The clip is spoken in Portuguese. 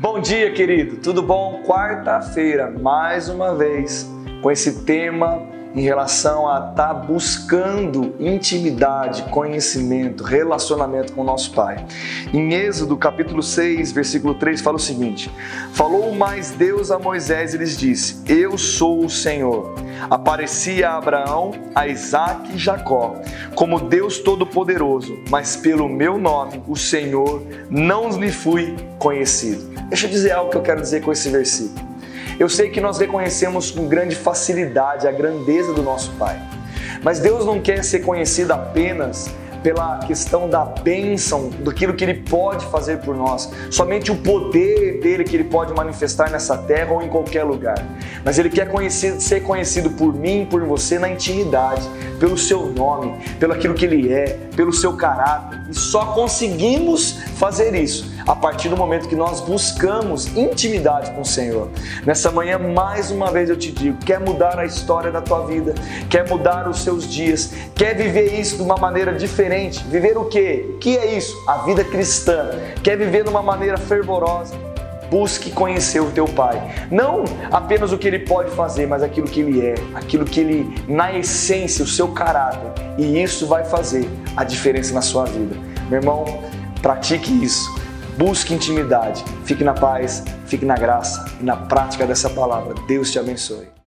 Bom dia, querido. Tudo bom? Quarta-feira, mais uma vez, com esse tema em relação a estar tá buscando intimidade, conhecimento, relacionamento com o nosso Pai. Em Êxodo capítulo 6, versículo 3 fala o seguinte: Falou mais Deus a Moisés e lhes disse: Eu sou o Senhor. Aparecia a Abraão, a Isaac e Jacó, como Deus Todo-Poderoso, mas pelo meu nome, o Senhor, não lhe fui conhecido. Deixa eu dizer algo que eu quero dizer com esse versículo. Eu sei que nós reconhecemos com grande facilidade a grandeza do nosso Pai, mas Deus não quer ser conhecido apenas pela questão da bênção, daquilo que Ele pode fazer por nós, somente o dele que Ele pode manifestar nessa terra ou em qualquer lugar. Mas Ele quer ser conhecido por mim, por você na intimidade, pelo seu nome, pelo aquilo que Ele é, pelo seu caráter. E só conseguimos fazer isso a partir do momento que nós buscamos intimidade com o Senhor. Nessa manhã, mais uma vez eu te digo: quer mudar a história da tua vida, quer mudar os seus dias, quer viver isso de uma maneira diferente. Viver o quê? O que é isso? A vida cristã. Quer viver de uma maneira fervorosa busque conhecer o teu Pai. Não apenas o que ele pode fazer, mas aquilo que ele é, aquilo que ele, na essência, o seu caráter. E isso vai fazer a diferença na sua vida. Meu irmão, pratique isso. Busque intimidade. Fique na paz, fique na graça e na prática dessa palavra. Deus te abençoe.